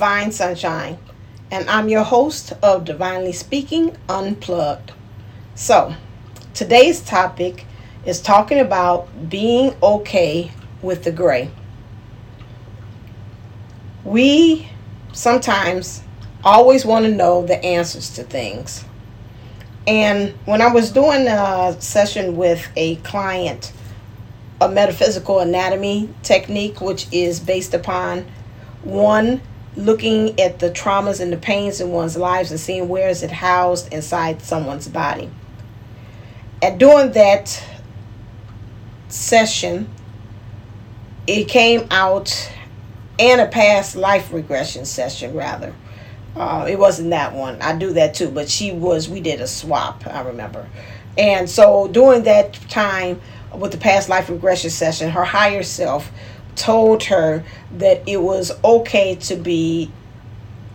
Divine Sunshine, and I'm your host of Divinely Speaking Unplugged. So, today's topic is talking about being okay with the gray. We sometimes always want to know the answers to things. And when I was doing a session with a client, a metaphysical anatomy technique, which is based upon one looking at the traumas and the pains in one's lives and seeing where is it housed inside someone's body. And during that session, it came out and a past life regression session rather. Uh, it wasn't that one. I do that too, but she was. We did a swap. I remember, and so during that time with the past life regression session, her higher self told her that it was okay to be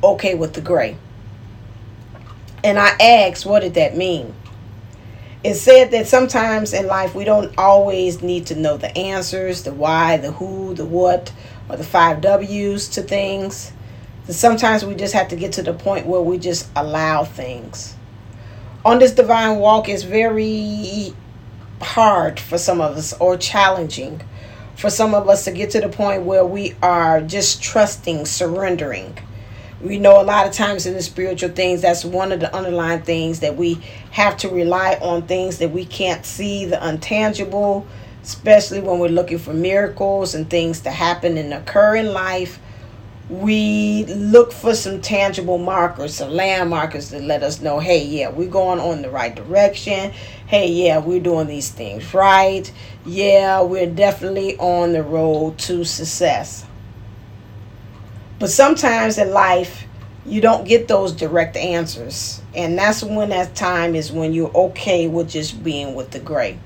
okay with the gray. And I asked, what did that mean? It said that sometimes in life we don't always need to know the answers, the why, the who, the what, or the five W's to things. Sometimes we just have to get to the point where we just allow things. On this divine walk is very hard for some of us or challenging for some of us to get to the point where we are just trusting, surrendering. We know a lot of times in the spiritual things, that's one of the underlying things that we have to rely on things that we can't see, the untangible, especially when we're looking for miracles and things to happen and occur in life. We look for some tangible markers, some landmarkers to let us know, hey, yeah, we're going on the right direction hey, yeah, we're doing these things right. Yeah, we're definitely on the road to success. But sometimes in life, you don't get those direct answers. And that's when that time is when you're okay with just being with the gray.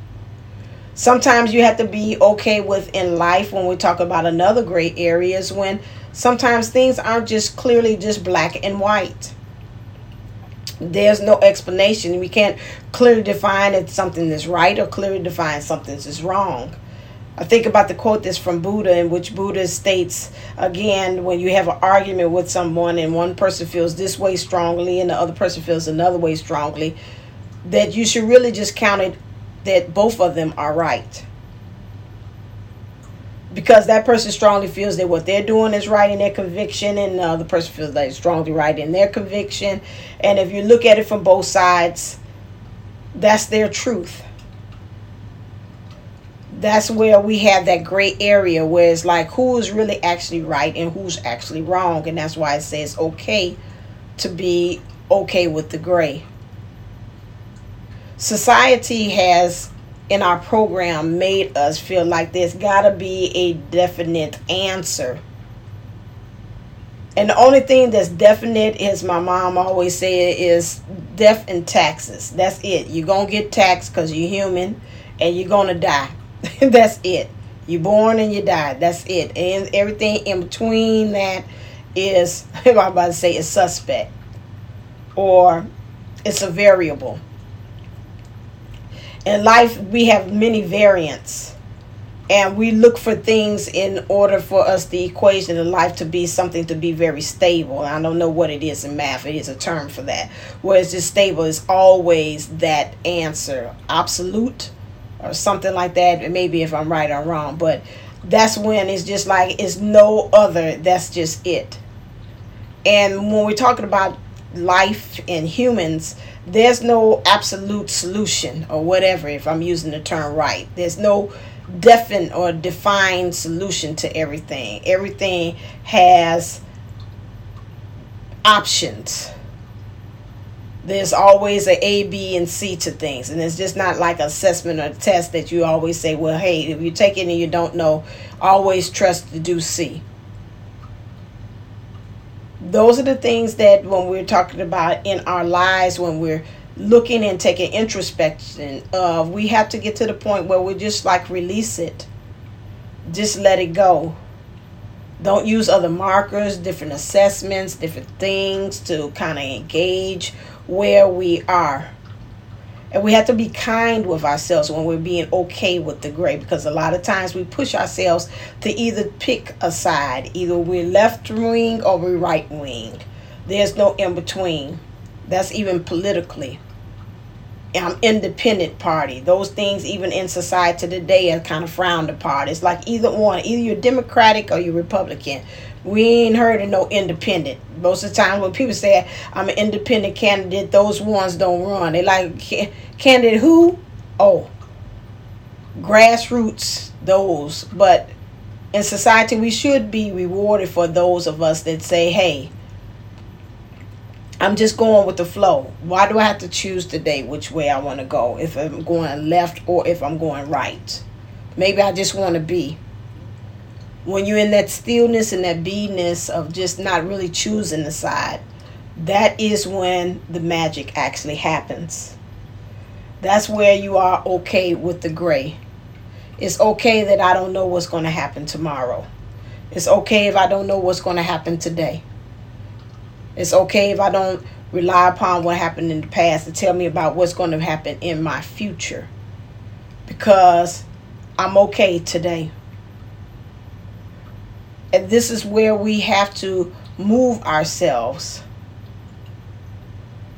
Sometimes you have to be okay with in life when we talk about another gray areas when sometimes things aren't just clearly just black and white there's no explanation. We can't clearly define if something is right or clearly define something is wrong. I think about the quote that's from Buddha, in which Buddha states again, when you have an argument with someone and one person feels this way strongly and the other person feels another way strongly, that you should really just count it that both of them are right because that person strongly feels that what they're doing is right in their conviction and the other person feels that it's strongly right in their conviction. And if you look at it from both sides that's their truth. That's where we have that gray area where it's like who is really actually right and who's actually wrong? And that's why it says okay to be okay with the gray. Society has in our program made us feel like there's got to be a definite answer. And the only thing that's definite is my mom always said is death and taxes. That's it. You're going to get taxed because you're human and you're going to die. that's it. You're born and you die. That's it. And everything in between that is, I'm about to say, is suspect or it's a variable in life we have many variants. And we look for things in order for us the equation of life to be something to be very stable. I don't know what it is in math. It is a term for that. Whereas just stable is always that answer. Absolute or something like that. Maybe if i'm right or wrong. But that's when it's just like it's no other. That's just it. And when we're talking about life and humans there's no absolute solution or whatever if i'm using the term right. There's no definite or defined solution to everything. Everything has options. There's always a A, B, and C to things, and it's just not like assessment or test that you always say, "Well, hey, if you take it and you don't know, always trust to do C." those are the things that when we're talking about in our lives when we're looking and taking introspection of we have to get to the point where we just like release it. Just let it go. Don't use other markers different assessments different things to kind of engage where we are And we have to be kind with ourselves when we're being okay with the gray because a lot of times we push ourselves to either pick a side. Either we're left wing or we're right wing. There's no in between. That's even politically. Um, independent party. Those things, even in society today, are kind of frowned upon. It's like either one. Either you're Democratic or you're Republican. We ain't heard of no independent. Most of the time, when people say I'm an independent candidate, those ones don't run. They like candidate who? Oh, grassroots. Those, but in society, we should be rewarded for those of us that say, "Hey, I'm just going with the flow. Why do I have to choose today which way I want to go? If I'm going left or if I'm going right. Maybe I just want to be. When you're in that stillness and that beingness of just not really choosing the side, that is when the magic actually happens. That's where you are okay with the gray. It's okay that I don't know what's going to happen tomorrow. It's okay if I don't know what's going to happen today. It's okay if I don't rely upon what happened in the past to tell me about what's going to happen in my future because I'm okay today. And this is where we have to move ourselves.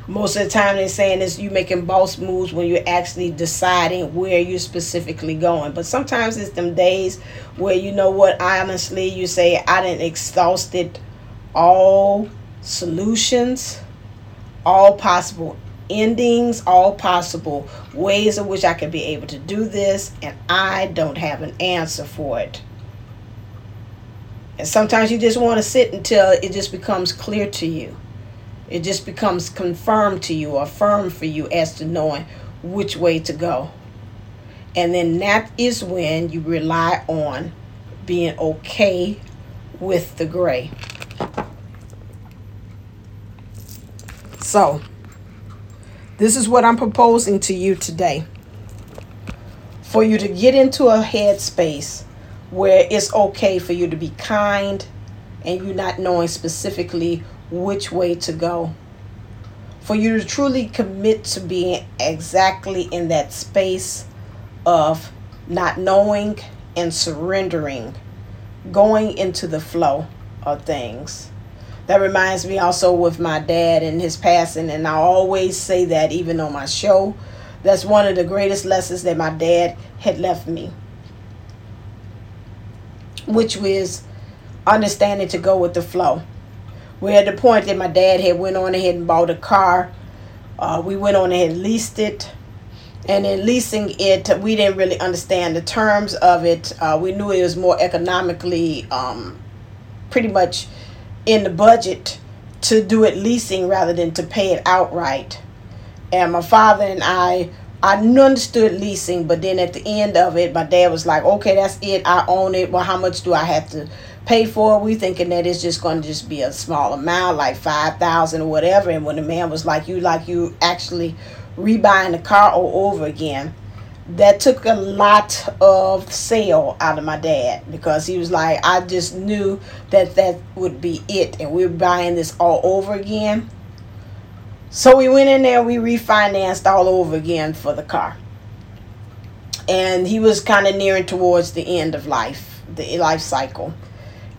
Most of the time, they're saying is you making boss moves when you're actually deciding where you're specifically going. But sometimes it's them days where you know what, honestly, you say, I didn't exhaust it all solutions, all possible endings, all possible ways in which I could be able to do this, and I don't have an answer for it. And sometimes you just want to sit until it just becomes clear to you. It just becomes confirmed to you or firm for you as to knowing which way to go. And then that is when you rely on being okay with the gray. So, this is what I'm proposing to you today. For you to get into a headspace where it's okay for you to be kind and you not knowing specifically which way to go. For you to truly commit to being exactly in that space of not knowing and surrendering, going into the flow of things. That reminds me also with my dad and his passing and i always say that even on my show. That's one of the greatest lessons that my dad had left me which was understanding to go with the flow. We're at the point that my dad had went on ahead and bought a car. Uh, we went on ahead and leased it. And in leasing it we didn't really understand the terms of it. Uh, we knew it was more economically um, pretty much in the budget to do it leasing rather than to pay it outright. And my father and I, I understood leasing, but then at the end of it, my dad was like, "Okay, that's it. I own it. Well, how much do I have to pay for it?" We thinking that it's just going to just be a small amount, like five thousand or whatever. And when the man was like, "You like you actually rebuying the car all over again," that took a lot of sale out of my dad because he was like i just knew that that would be it and we are buying this all over again so we went in there we refinanced all over again for the car and he was kind of nearing towards the end of life the life cycle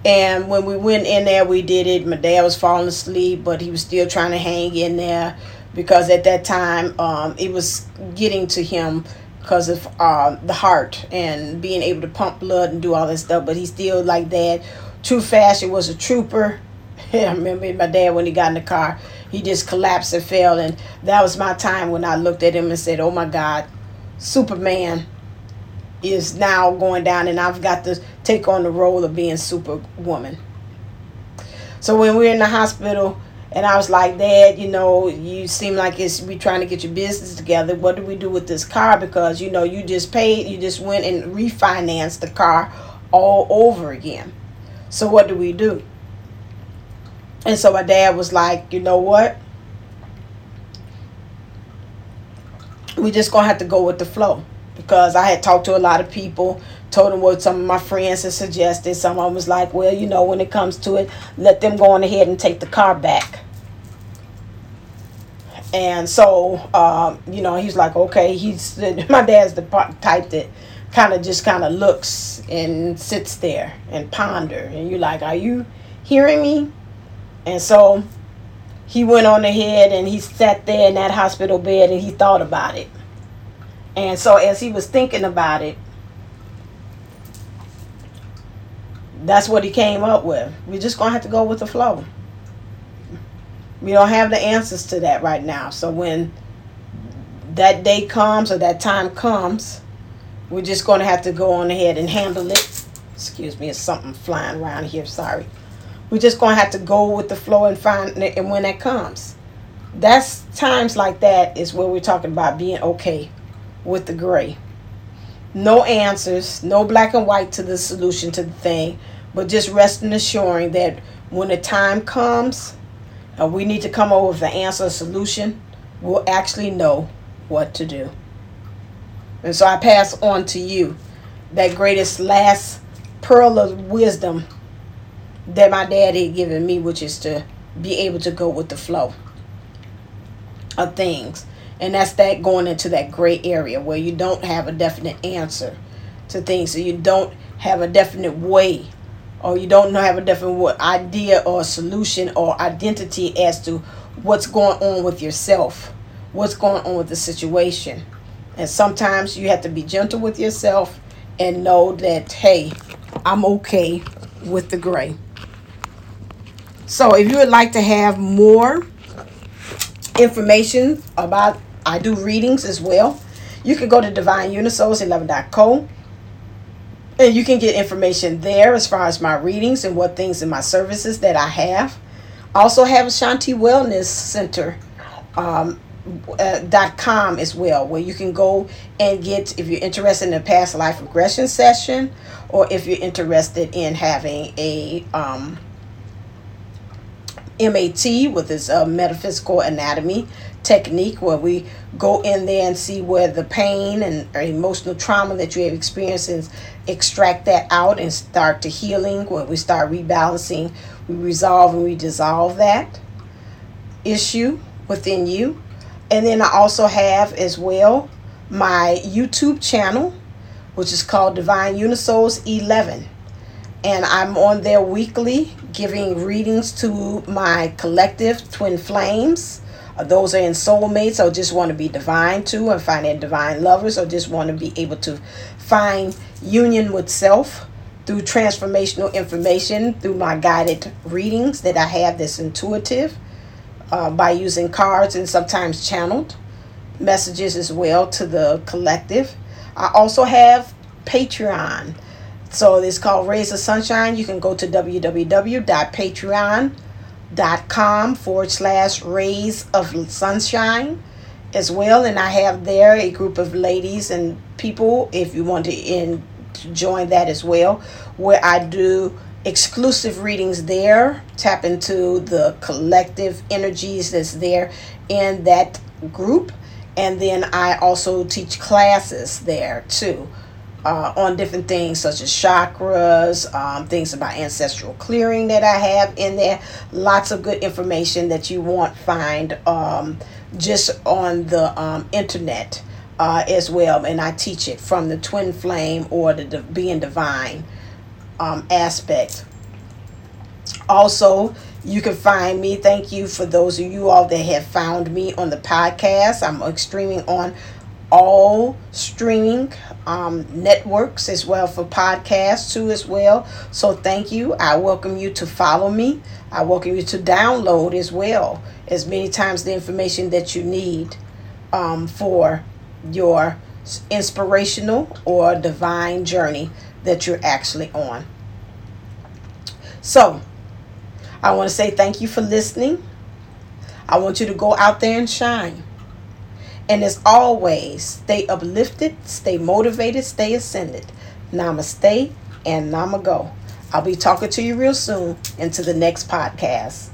and when we went in there we did it my dad was falling asleep but he was still trying to hang in there because at that time um, it was getting to him because of uh, the heart and being able to pump blood and do all that stuff. But he still like that. Too fast. It was a trooper. I remember my dad when he got in the car, he just collapsed and fell. And that was my time when I looked at him and said, "Oh my God, Superman is now going down, and I've got to take on the role of being Superwoman." So when we we're in the hospital and I was like, Dad, you know, you seem like it's we trying to get your business together. What do we do with this car? Because you know, you just paid, you just went and refinanced the car all over again. So what do we do? And so my dad was like, you know what? We just gonna have to go with the flow because I had talked to a lot of people, told them what some of my friends had suggested. Someone was like, well, you know, when it comes to it, let them go on ahead and take the car back. And so, um, you know, he's like, okay, he's my dad's the type that kind of just kind of looks and sits there and ponder, and you're like, are you hearing me? And so he went on ahead and he sat there in that hospital bed and he thought about it. And so as he was thinking about it, that's what he came up with. We're just going to have to go with the flow. We don't have the answers to that right now. So when that day comes or that time comes, we're just going to have to go on ahead and handle it. Excuse me, it's something flying around here. Sorry. We're just going to have to go with the flow and find it and when that comes. That's times like that is where we're talking about being okay with the gray. No answers, no black and white to the solution to the thing, but just resting assuring that when the time comes, and we need to come up with an answer, solution, we'll actually know what to do. And so I pass on to you that greatest last pearl of wisdom that my dad had given me, which is to be able to go with the flow of things. And that's that going into that gray area where you don't have a definite answer to things. So you don't have a definite way or you don't have a definite idea or solution or identity as to what's going on with yourself, what's going on with the situation. And sometimes you have to be gentle with yourself and know that, hey, I'm okay with the gray. So if you would like to have more information about, I do readings as well, you can go to divineunisouls11.co and you can get information there as far as my readings and what things in my services that I have. Also have Shanti Wellness Center. Um, uh, dot com as well where you can go and get if you're interested in a past life regression session or if you're interested in having a um, MAT with its uh, metaphysical anatomy technique where we go in there and see where the pain and emotional trauma that you have experienced and extract that out and start to healing. Where we start rebalancing we resolve and we dissolve that issue within you. And then i also have as well my youtube channel which is called divine unisouls 11 and i'm on there weekly giving readings to my collective twin flames uh, those are in soulmates or just want to be divine too and finding divine lovers or just want to be able to find union with self through transformational information through my guided readings that I have that's intuitive uh, by using cards and sometimes channeled messages as well to the collective. I also have Patreon. So it's called Rays of Sunshine. You can go to www.patreon.com forward slash rays of sunshine as well. And i have there a group of ladies and people if you want to in to join that as well where i do exclusive readings there tap into the collective energies that's there in that group. And then i also teach classes there too uh, on different things such as chakras, um, things about ancestral clearing that I have in there. Lots of good information that you won't find um, just on the um, internet uh, as well. And I teach it from the twin flame or the being divine um, aspect. Also, you can find me. Thank you for those of you all that have found me on the podcast. I'm streaming on all streaming um, networks as well for podcasts too as well. So thank you. I welcome you to follow me. I welcome you to download as well as many times the information that you need um, for your inspirational or divine journey that you're actually on. So I want to say thank you for listening. I want you to go out there and shine. And as always, stay uplifted, stay motivated, stay ascended. Namaste and Namago. I'll be talking to you real soon into the next podcast.